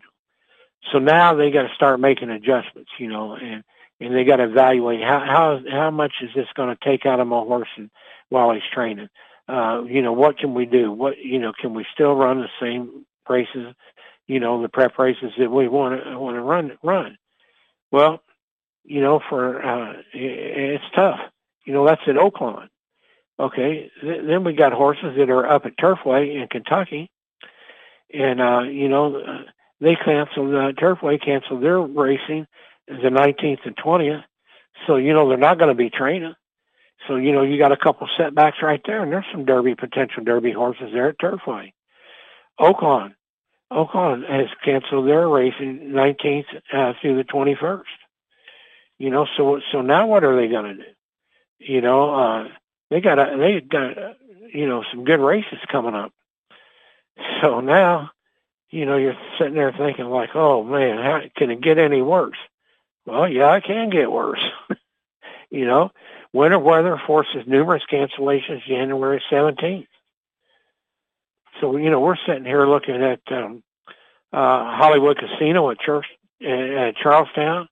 So now they got to start making adjustments, you know, and and they got to evaluate how how how much is this going to take out of my horse and, while he's training. Uh, you know, what can we do? What you know, can we still run the same races? You know, the prep races that we want to want to run run. Well, you know, for uh, it's tough. You know, that's at Oaklawn Okay, then we got horses that are up at Turfway in Kentucky, and uh, you know uh, they canceled uh, Turfway canceled their racing the 19th and 20th, so you know they're not going to be training. So you know you got a couple setbacks right there, and there's some Derby potential Derby horses there at Turfway. Oaklawn, Oaklawn has canceled their racing 19th uh, through the 21st. You know, so so now what are they going to do? You know. uh they got a, they got a, you know some good races coming up. So now, you know, you're sitting there thinking like, oh man, how can it get any worse? Well, yeah, it can get worse. you know, winter weather forces numerous cancellations January 17th. So, you know, we're sitting here looking at um, uh, Hollywood Casino at Church at Charlestown.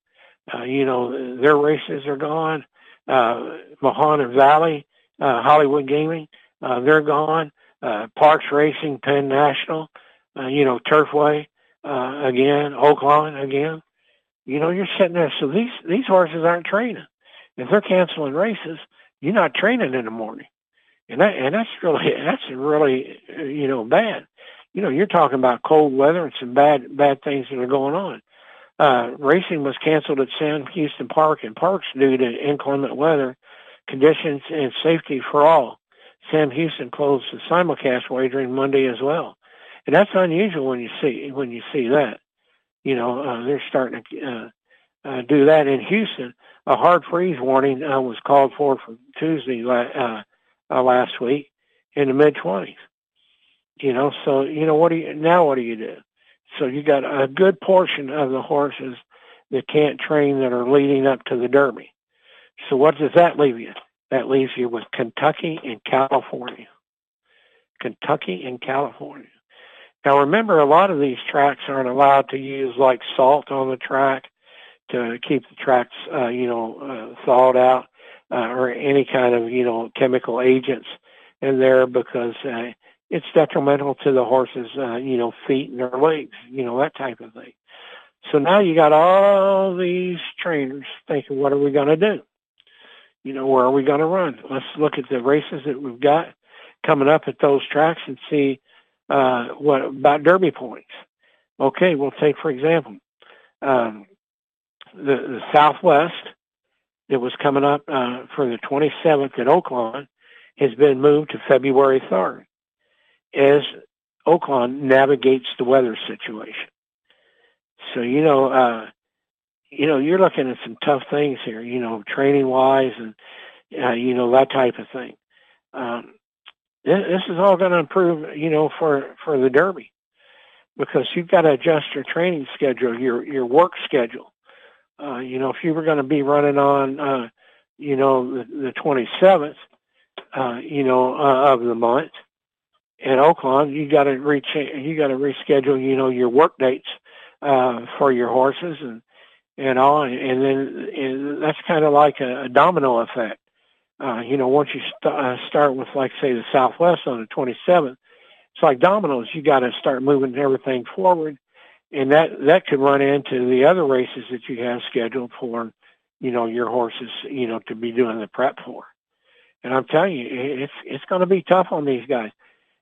Uh, you know, their races are gone. Uh, Mahoning Valley uh, Hollywood Gaming. Uh, they're gone. Uh, Parx Racing, Penn National, uh, you know, Turfway, uh, again, Oaklawn again. You know, you're sitting there. So these, these horses aren't training. If they're canceling races, you're not training in the morning. And that, and that's really, that's really, you know, bad. You know, you're talking about cold weather and some bad, bad things that are going on. Uh, racing was canceled at Sam Houston Park and Parx due to inclement weather conditions and safety for all. Sam Houston closed the simulcast wagering Monday as well, and that's unusual when you see when you see that. You know, uh, they're starting to uh, uh, do that in Houston. A hard freeze warning uh, was called for for Tuesday uh, uh, last week in the mid 20s. You know, so you know what do you now? What do you do? So you got a good portion of the horses that can't train that are leading up to the Derby. So what does that leave you? That leaves you with Kentucky and California. Kentucky and California. Now remember, a lot of these tracks aren't allowed to use like salt on the track to keep the tracks, uh, you know, uh, thawed out uh, or any kind of, you know, chemical agents in there because uh, it's detrimental to the horse's, uh, you know, feet and their legs, you know, that type of thing. So now you got all these trainers thinking, what are we going to do? you know, where are we going to run? Let's look at the races that we've got coming up at those tracks and see uh, what about Derby points. Okay, we'll take for example um, the, the Southwest that was coming up uh, for the 27th at Oaklawn has been moved to February 3rd as Oaklawn navigates the weather situation. So, you know, uh, you know, you're looking at some tough things here, you know, training wise and, uh, you know, that type of thing. Um, this is all going to improve, you know, for, for the Derby because you've got to adjust your training schedule, your, your work schedule. Uh, you know, if you were going to be running on, uh, you know, the, the 27th, uh, you know, uh, of the month at Oaklawn, you got to reach, you got to reschedule, you know, your work dates, uh, for your horses and, and on, and then and that's kind of like a, a domino effect. Uh, you know, once you st- uh, start with, like, say, the Southwest on the 27th, it's like dominoes. You got to start moving everything forward, and that that could run into the other races that you have scheduled for, you know, your horses, you know, to be doing the prep for. And I'm telling you, it's it's going to be tough on these guys.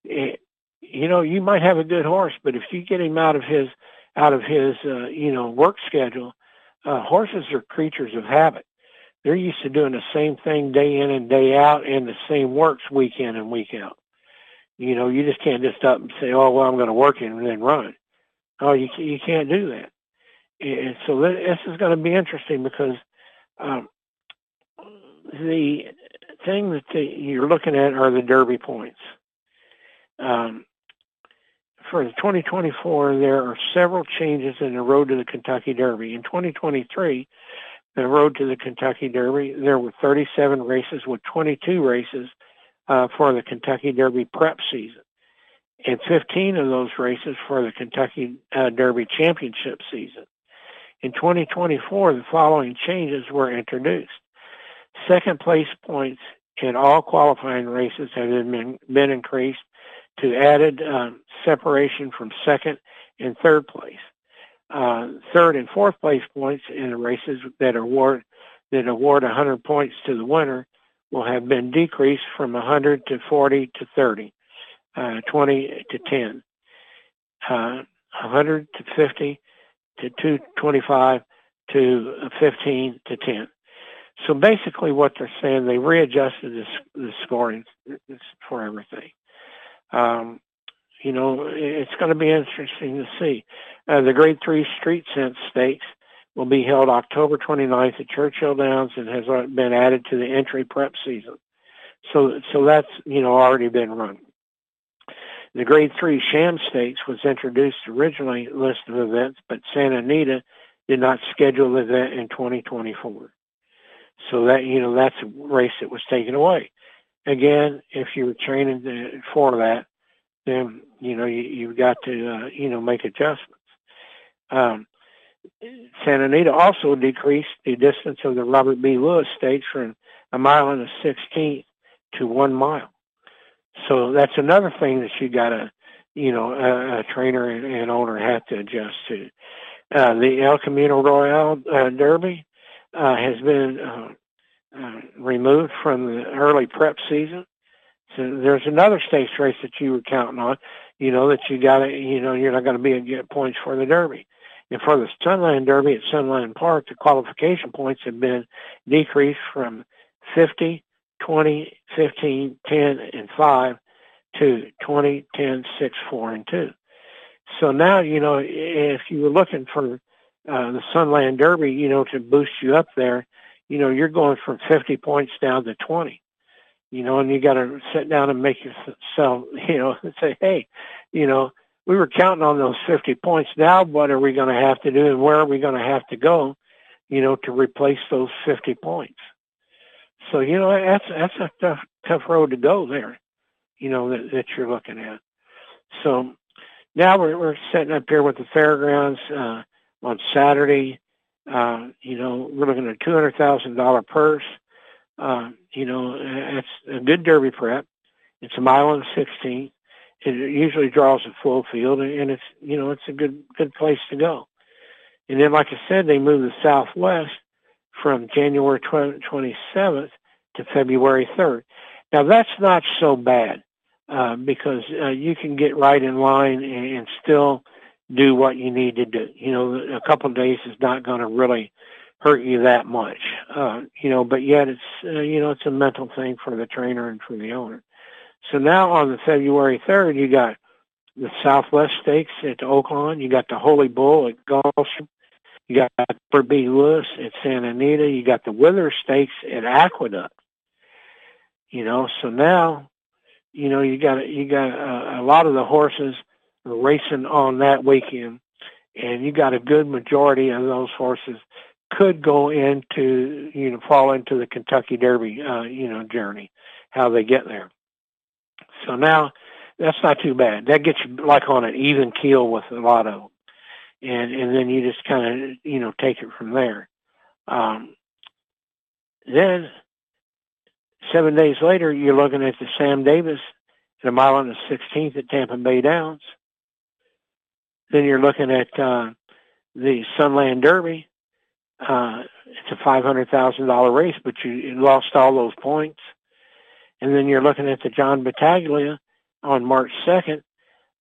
It, you know, you might have a good horse, but if you get him out of his out of his uh, you know work schedule, uh, horses are creatures of habit. They're used to doing the same thing day in and day out, and the same works week in and week out. You know, you just can't just up and say, "Oh, well, I'm going to work it and then run." Oh, you you can't do that. And so this is going to be interesting because um, the thing that the, you're looking at are the Derby points. Um, for 2024, there are several changes in the road to the Kentucky Derby. In 2023, the road to the Kentucky Derby, there were 37 races with 22 races uh, for the Kentucky Derby prep season, and 15 of those races for the Kentucky uh, Derby championship season. In 2024, the following changes were introduced. Second place points in all qualifying races have been, been increased to added um, separation from second and third place. Uh, third and fourth place points in the races that award that award 100 points to the winner will have been decreased from 100 to 40 to 30, uh, 20 to 10, uh, 100 to 50 to 225 to 15 to 10. So basically, what they're saying, they readjusted the, the scoring for everything. Um, you know, it's going to be interesting to see. Uh, the Grade 3 Street Sense Stakes will be held October 29th at Churchill Downs and has been added to the entry prep season. So, so that's, you know, already been run. The Grade 3 Sham Stakes was introduced originally list of events, but Santa Anita did not schedule the event in 2024. So that, you know, that's a race that was taken away. Again, if you were training for that, then you know you, you've got to uh, you know make adjustments. Um, Santa Anita also decreased the distance of the Robert B. Lewis Stakes from a mile and a sixteenth to one mile. So that's another thing that you got to, you know, a, a trainer and, and, owner have to adjust to. Uh, the El Camino Real uh, Derby uh, has been uh, removed from the early prep season. So there's another stakes race that you were counting on, you know, that you got to, you know, you're not going to be able to get points for the Derby. And for the Sunland Derby at Sunland Park, the qualification points have been decreased from 50, 20, 15, 10, and 5 to 20, 10, 6, 4, and 2. So now, you know, if you were looking for uh, the Sunland Derby, you know, to boost you up there, you know, you're going from 50 points down to 20 you know, and you got to sit down and make yourself, you know, say, hey, you know, we were counting on those 50 points. Now, what are we going to have to do, and where are we going to have to go, you know, to replace those 50 points? So, you know, that's that's a tough tough road to go there, you know, that, that you're looking at. So now we're we're sitting up here with the fairgrounds uh, on Saturday. Uh, you know, we're looking at a two hundred thousand dollar purse. Uh, you know, it's a good derby prep. It's a mile and sixteen. It usually draws a full field, and it's you know it's a good good place to go. And then, like I said, they moved the Southwest from January 27th to February 3rd. Now that's not so bad uh, because uh, you can get right in line and, and still do what you need to do. You know, a couple of days is not going to really hurt you that much. Uh, you know, but yet it's uh, you know it's a mental thing for the trainer and for the owner. So now on the February third, you got the Southwest Stakes at Oaklawn. You got the Holy Bull at Gulfstream. You got Robert B. Lewis at Santa Anita. You got the Withers Stakes at Aqueduct. You know, so now, you know, you got you got a, a lot of the horses racing on that weekend, and you got a good majority of those horses could go into you know fall into the Kentucky Derby uh, you know journey, how they get there. So now that's not too bad. That gets you like on an even keel with a lot of and and then you just kind of you know take it from there. Um, then seven days later, you're looking at the Sam Davis at a mile and the 16th at Tampa Bay Downs. Then you're looking at uh, the Sunland Derby. Uh, it's a five hundred thousand dollar race, but you, you lost all those points. And then you're looking at the John Battaglia on March second.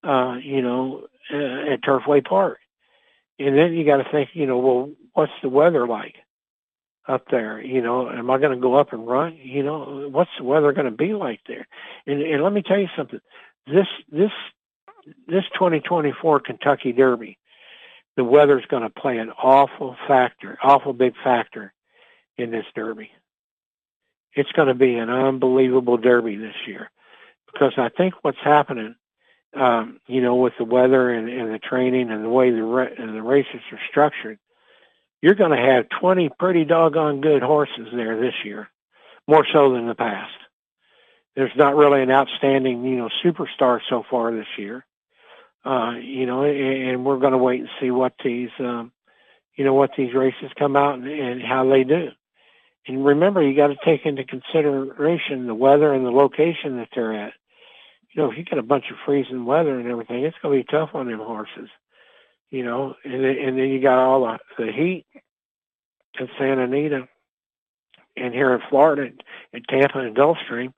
Uh, you know, uh, at Turfway Park. And then you got to think, you know, well, what's the weather like up there? You know, am I going to go up and run? You know, what's the weather going to be like there? And, and let me tell you something. This this this 2024 Kentucky Derby, the weather's going to play an awful factor, awful big factor in this Derby. It's going to be an unbelievable Derby this year because I think what's happening um, you know, with the weather and, and the training and the way the ra- the races are structured, you're going to have 20 pretty doggone good horses there this year, more so than the past. There's not really an outstanding, you know, superstar so far this year. Uh, you know, and, and we're going to wait and see what these, um, you know, what these races come out and, and how they do. And remember, you got to take into consideration the weather and the location that they're at you know, if you get a bunch of freezing weather and everything, it's going to be tough on them horses. You know, and then, and then you got all the, the heat in Santa Anita and here in Florida, in Tampa and Gulfstream.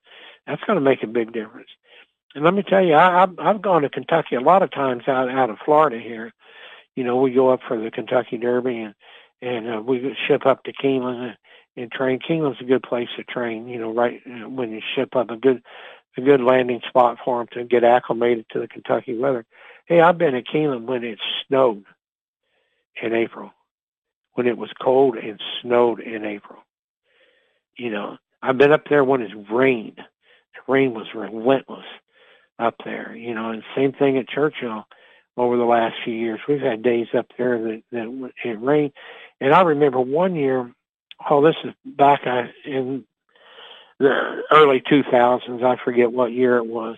That's going to make a big difference. And let me tell you, I, I've, I've gone to Kentucky a lot of times out out of Florida here. You know, we go up for the Kentucky Derby and and uh, we ship up to Keeneland and, and train. Keeneland's a good place to train. You know, right uh, when you ship up a good a good landing spot for them to get acclimated to the Kentucky weather. Hey, I've been at Keeneland when it snowed in April, when it was cold and snowed in April. You know, I've been up there when it's rained. The rain was relentless up there. You know, and same thing at Churchill over the last few years. We've had days up there that, that it rained. And I remember one year, oh, this is back uh, in the early 2000s. I forget what year it was,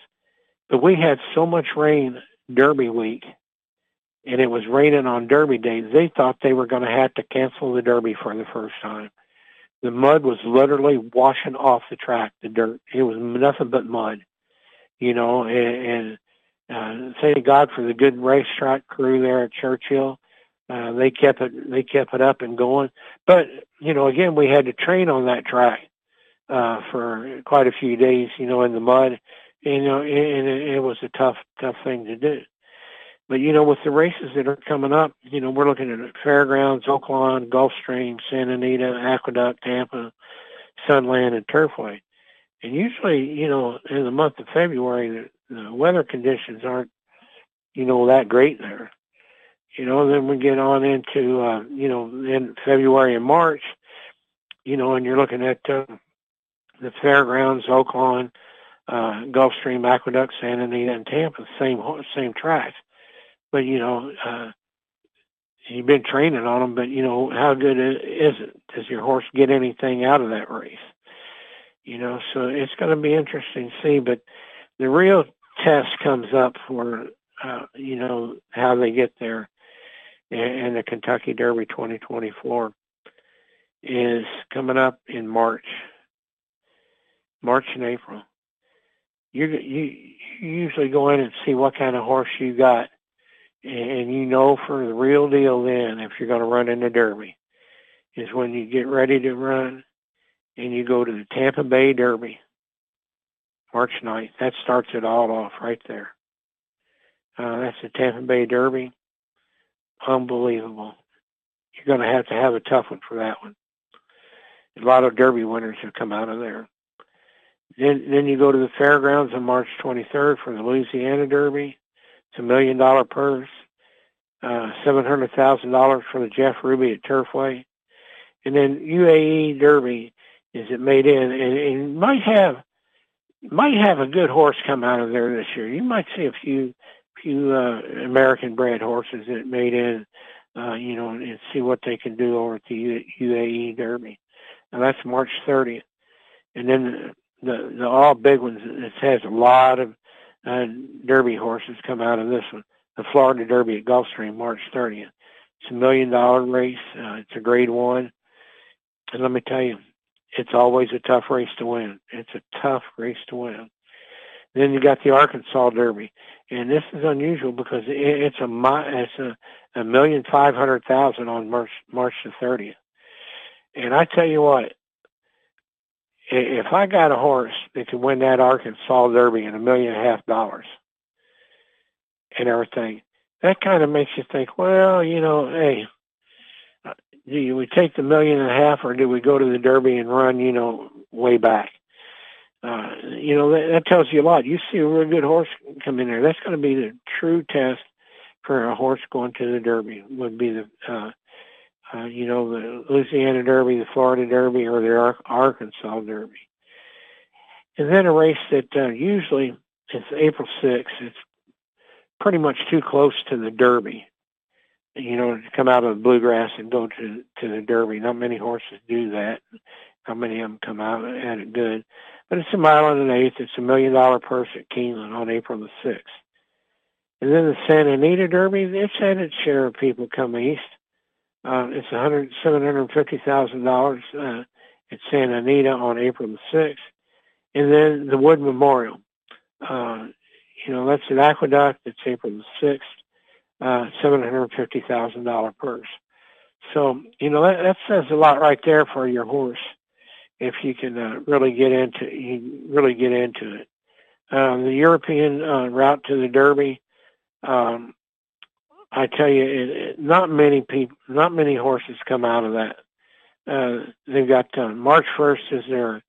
but we had so much rain Derby week, and it was raining on Derby day. They thought they were going to have to cancel the Derby for the first time. The mud was literally washing off the track. The dirt. It was nothing but mud, you know. And, and uh, thank God for the good racetrack crew there at Churchill. Uh, they kept it. They kept it up and going. But you know, again, we had to train on that track uh, for quite a few days, you know, in the mud. You know, and it, it was a tough, tough thing to do. But you know, with the races that are coming up, you know, we're looking at Fairgrounds, Oaklawn, Gulfstream, Santa Anita, Aqueduct, Tampa, Sunland, and Turfway. And usually, you know, in the month of February, the, the weather conditions aren't, you know, that great there. You know, then we get on into, uh, you know, in February and March, you know, and you're looking at uh, the fairgrounds, Oaklawn, uh, Gulfstream, Aqueduct, Santa Anita, and Tampa, same same tracks. But you know, uh, you've been training on them, but you know, how good is it? Does your horse get anything out of that race? You know, so it's going to be interesting to see. But the real test comes up for uh, you know how they get there, and the Kentucky Derby 2024 is coming up in March. March and April. You you usually go in and see what kind of horse you got, and you know for the real deal then if you're going to run in the Derby, is when you get ready to run, and you go to the Tampa Bay Derby. March 9th. That starts it all off right there. Uh, that's the Tampa Bay Derby. Unbelievable. You're going to have to have a tough one for that one. A lot of Derby winners have come out of there. Then, then you go to the fairgrounds on March 23rd for the Louisiana Derby. It's a million dollar purse. Uh, $700,000 for the Jeff Ruby at Turfway. And then UAE Derby is it made in, and, and might have might have a good horse come out of there this year. You might see a few few uh, American bred horses that made in, uh, you know, and see what they can do over at the UAE Derby. And that's March 30th. And then the the all big ones. It has a lot of uh, Derby horses come out of this one. The Florida Derby at Gulfstream, March 30th. It's a million dollar race. Uh, it's a Grade One, and let me tell you, it's always a tough race to win. It's a tough race to win. Then you got the Arkansas Derby, and this is unusual because it's a it's a, a million five hundred thousand on March March the thirtieth. And I tell you what, if I got a horse that could win that Arkansas Derby in a million and a half dollars and everything, that kind of makes you think, well, you know, hey, do we take the million and a half or do we go to the Derby and run, you know, way back? Uh, you know, that, that tells you a lot. You see a really good horse come in there. That's going to be the true test for a horse going to the Derby. Would be the, uh, uh, you know, the Louisiana Derby, the Florida Derby, or the Ar- Arkansas Derby. And then a race that uh, usually it's April 6th. It's pretty much too close to the Derby you know, to come out of the bluegrass and go to to the Derby. Not many horses do that. Not many of them come out at it good. But it's a mile and an eighth. It's a million dollar purse at Keeneland on April the sixth. And then the Santa Anita Derby, it's had its share of people come east. Uh, it's a hundred seven hundred fifty thousand dollars uh, at Santa Anita on April the sixth, and then the Wood Memorial. Uh, you know that's at Aqueduct. It's April the sixth uh, $750,000 purse. So, you know, that, that says a lot right there for your horse if you can uh, really get into you really get into it. Um, the European uh, route to the Derby, um, I tell you, it, it, not many people, not many horses come out of that. Uh, they've got uh, March first is their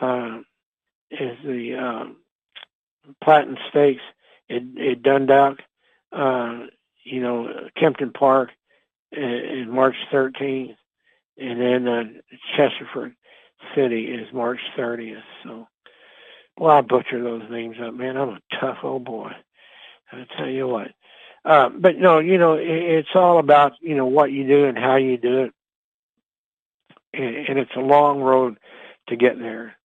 uh, is the um, Patton Stakes at, at Dundalk. Uh, you know, Kempton Park in March 13th, and then uh, Chelmsford City is March 30th. So, well, I butcher those names up, man. I'm a tough old boy. I tell you what. Uh, but no, you know, it, it's all about you know what you do and how you do it, and, and it's a long road to get there.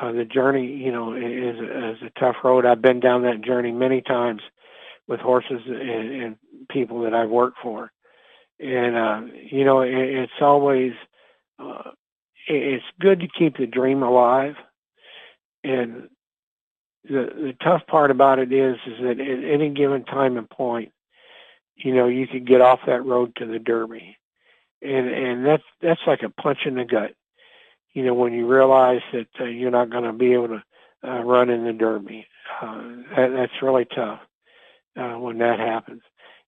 Uh, the journey, you know, is, is a tough road. I've been down that journey many times with horses and, and people that I've worked for. And, uh, you know, it, it's always, uh, it's good to keep the dream alive. And the, the tough part about it is, is that at any given time and point, you know, you could get off that road to the Derby. And, and that's, that's like a punch in the gut. You know, when you realize that uh, you're not going to be able to uh, run in the Derby, uh, that, that's really tough uh, when that happens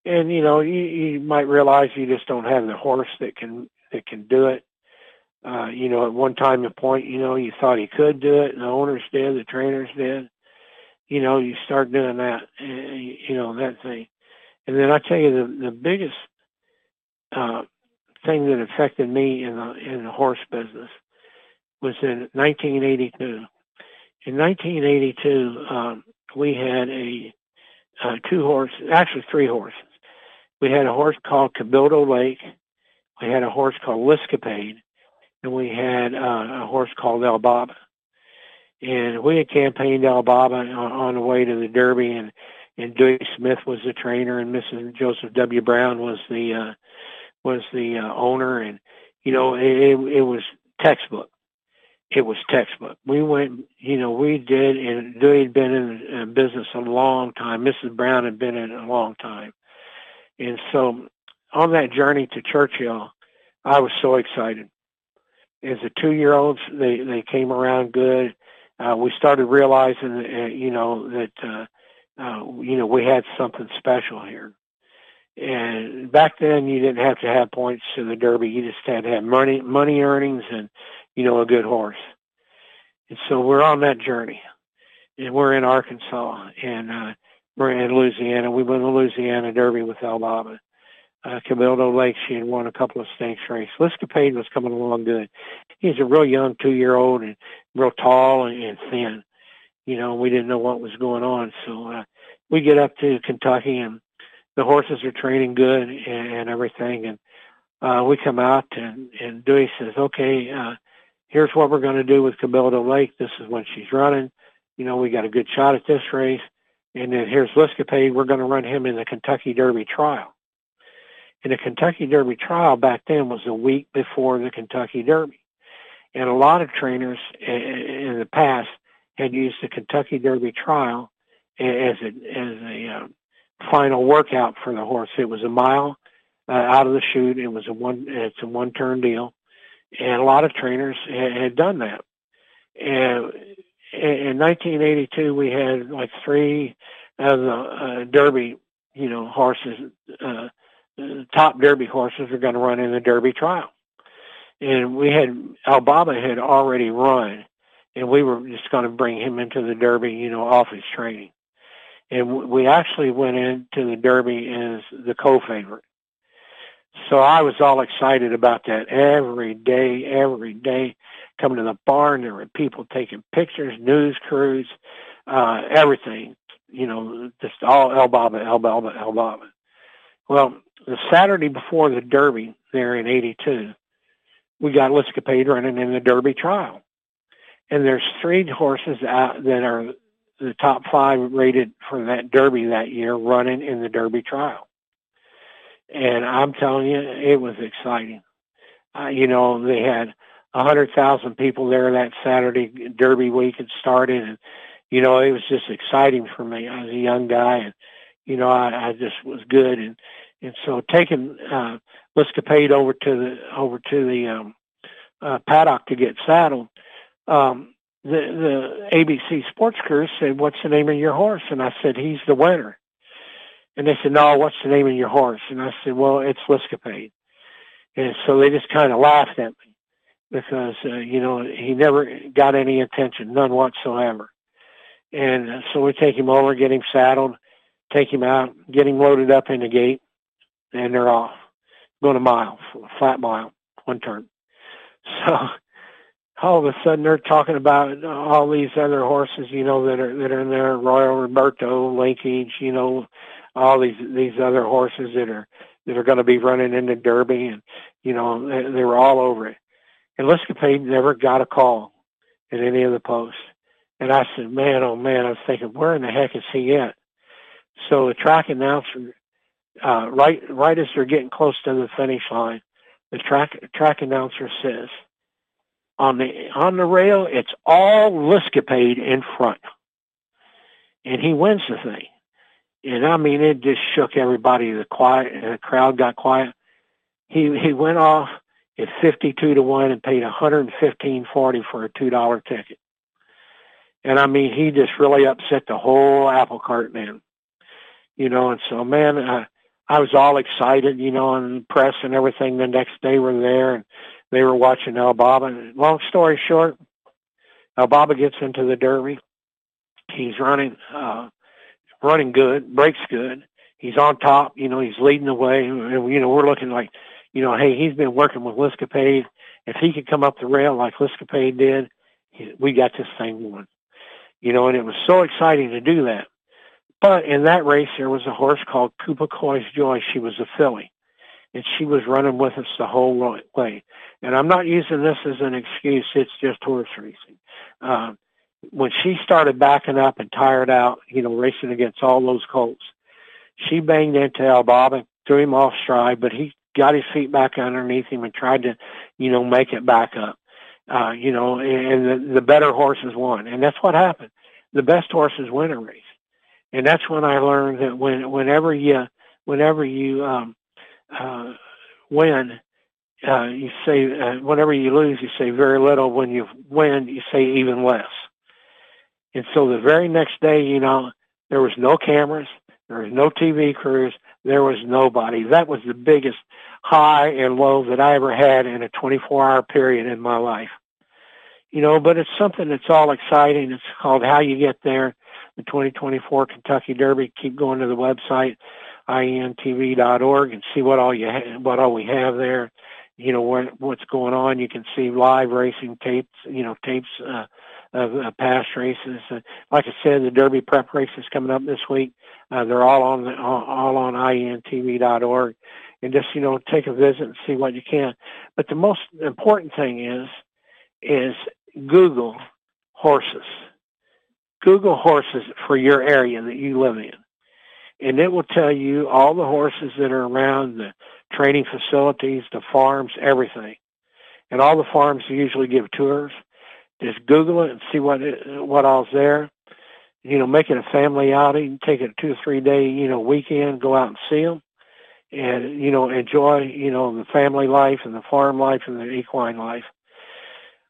and you know you, you might realize you just don't have the horse that can that can do it. Uh, you know, at one time and point, you know, you thought he could do it, and the owners did, the trainers did. You know, you start doing that, you know, that thing. And then I tell you, the the biggest uh, thing that affected me in the in the horse business was in 1982. In 1982, um, we had a uh, two horses, actually three horses. We had a horse called Cabildo Lake. We had a horse called Liscapade. And we had uh, a horse called El Baba. And we had campaigned El Baba on, on the way to the Derby, and and Dewey Smith was the trainer, and Mrs. Joseph W. Brown was the uh, was the uh, owner, and you know it, it was textbook. It was textbook. We went, you know, we did, and Dewey had been in business a long time. Mrs. Brown had been in a long time, and so on that journey to Churchill, I was so excited. As the two year olds, they, they came around good. Uh, we started realizing, uh, you know, that, uh, uh, you know, we had something special here. And back then you didn't have to have points to the Derby. You just had to have money, money earnings and, you know, a good horse. And so we're on that journey and we're in Arkansas and, uh, we're in Louisiana. We won the Louisiana Derby with El Baba. Uh, Cabildo Lake, she had won a couple of stakes races. Liscapade was coming along good. He's a real young two-year-old and real tall and, and thin. You know, we didn't know what was going on. So uh, we get up to Kentucky and the horses are training good and, and everything. And uh, we come out and, and Dewey says, okay, uh, here's what we're going to do with Cabildo Lake. This is when she's running. You know, we got a good shot at this race. And then here's Liscapade. We're going to run him in the Kentucky Derby trial. And the Kentucky Derby trial back then was a week before the Kentucky Derby. And a lot of trainers in the past had used the Kentucky Derby trial as a as a uh, final workout for the horse. It was a mile uh, out of the chute. It was a one it's a one turn deal, and a lot of trainers had, done that. And in 1982, we had like three of the uh, Derby, you know, horses, uh, top Derby horses are going to run in the Derby trial. And we had El Baba had already run, and we were just going to bring him into the Derby, you know, off his training. And we actually went into the Derby as the co-favorite. So I was all excited about that every day, every day. Coming to the barn, there were people taking pictures, news crews, uh, everything. You know, just all El Baba, Albaba, El Baba. Well, the Saturday before the Derby there in 82, we got Liscapade running in the Derby trial. And there's three horses out that are the top five rated for that Derby that year running in the Derby trial. And I'm telling you, it was exciting. Uh, you know, they had a hundred thousand people there that Saturday. Derby week had started, and you know, it was just exciting for me. I was a young guy, and you know, I, I just was good, and and so taking uh, Liscapade over to the over to the um, uh, paddock to get saddled. Um, the the ABC Sports crew said, "What's the name of your horse?" And I said, "He's the winner." And they said, "No, what's the name of your horse?" And I said, "Well, it's Liscapade." And so they just kind of laughed at me because uh, you know he never got any attention, none whatsoever. And uh, so we take him over, get him saddled, take him out, get him loaded up in the gate, and they're off, going a mile, a flat mile, one turn. So all of a sudden they're talking about all these other horses, you know, that are that are in there, Royal Roberto, Linkage, you know, all these these other horses that are that are going to be running in the Derby, and you know they, they were all over it. And Liscapade never got a call at any of the posts. And I said, man, oh man, I was thinking, where in the heck is he at? So the track announcer, uh, right right as they're getting close to the finish line, the track track announcer says, on the on the rail, it's all Liscapade in front, and he wins the thing. And I mean, it just shook everybody. The quiet, the crowd got quiet. He he went off at fifty-two to one and paid one hundred and fifteen forty for a two dollar ticket. And I mean, he just really upset the whole apple cart man. You know, and so man, I, I was all excited, you know, and press and everything. The next day were there, and they were watching El Baba. Long story short, El Baba gets into the Derby. He's running, uh, running good, breaks good. He's on top. You know, he's leading the way. And, you know, we're looking like, you know, hey, he's been working with Liscapade. If he could come up the rail like Liscapade did, he, we got this thing won. You know, and it was so exciting to do that. But in that race, there was a horse called Cupecoy's Joy. She was a filly and she was running with us the whole way. And I'm not using this as an excuse. It's just horse racing. Uh, when she started backing up and tired out, you know, racing against all those colts, she banged into El Baba, threw him off stride, but he got his feet back underneath him and tried to, you know, make it back up. Uh, you know, and the, the better horses won. And that's what happened. The best horses win a race. And that's when I learned that when, whenever you, whenever you, um, uh, win, uh, you say uh, whenever you lose, you say very little. When you win, you say even less. And so the very next day, you know, there was no cameras, there was no TV crews, there was nobody. That was the biggest high and low that I ever had in a 24-hour period in my life. You know, but it's something that's all exciting. It's called How You Get There, the 2024 Kentucky Derby. Keep going to the website ientv.org and see what all you ha- what all we have there. You know what what's going on. You can see live racing tapes. You know tapes uh, of uh, past races. Uh, like I said, the Derby prep races coming up this week. Uh, they're all on the, all, on ientv.org, and just you know take a visit and see what you can. But the most important thing is is Google horses. Google horses for your area that you live in and it will tell you all the horses that are around, the training facilities, the farms, everything. And all the farms usually give tours. Just Google it and see what what all's there. You know, make it a family outing. Take it a two or three day you know weekend. Go out and see them, and you know enjoy you know the family life and the farm life and the equine life.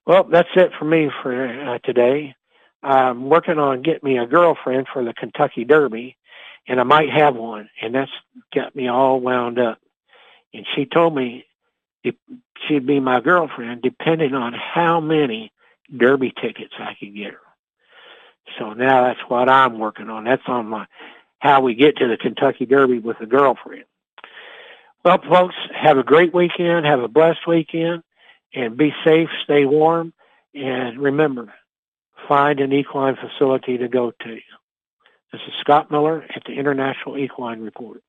Well, that's it for me for uh, today. I'm working on getting me a girlfriend for the Kentucky Derby, and I might have one, and that's got me all wound up. And she told me she'd be my girlfriend depending on how many Derby tickets I could get her. So now that's what I'm working on. That's on my how we get to the Kentucky Derby with a girlfriend. Well, folks, have a great weekend. Have a blessed weekend, and be safe. Stay warm, and remember, find an equine facility to go to. This is Scott Miller at the International Equine Report.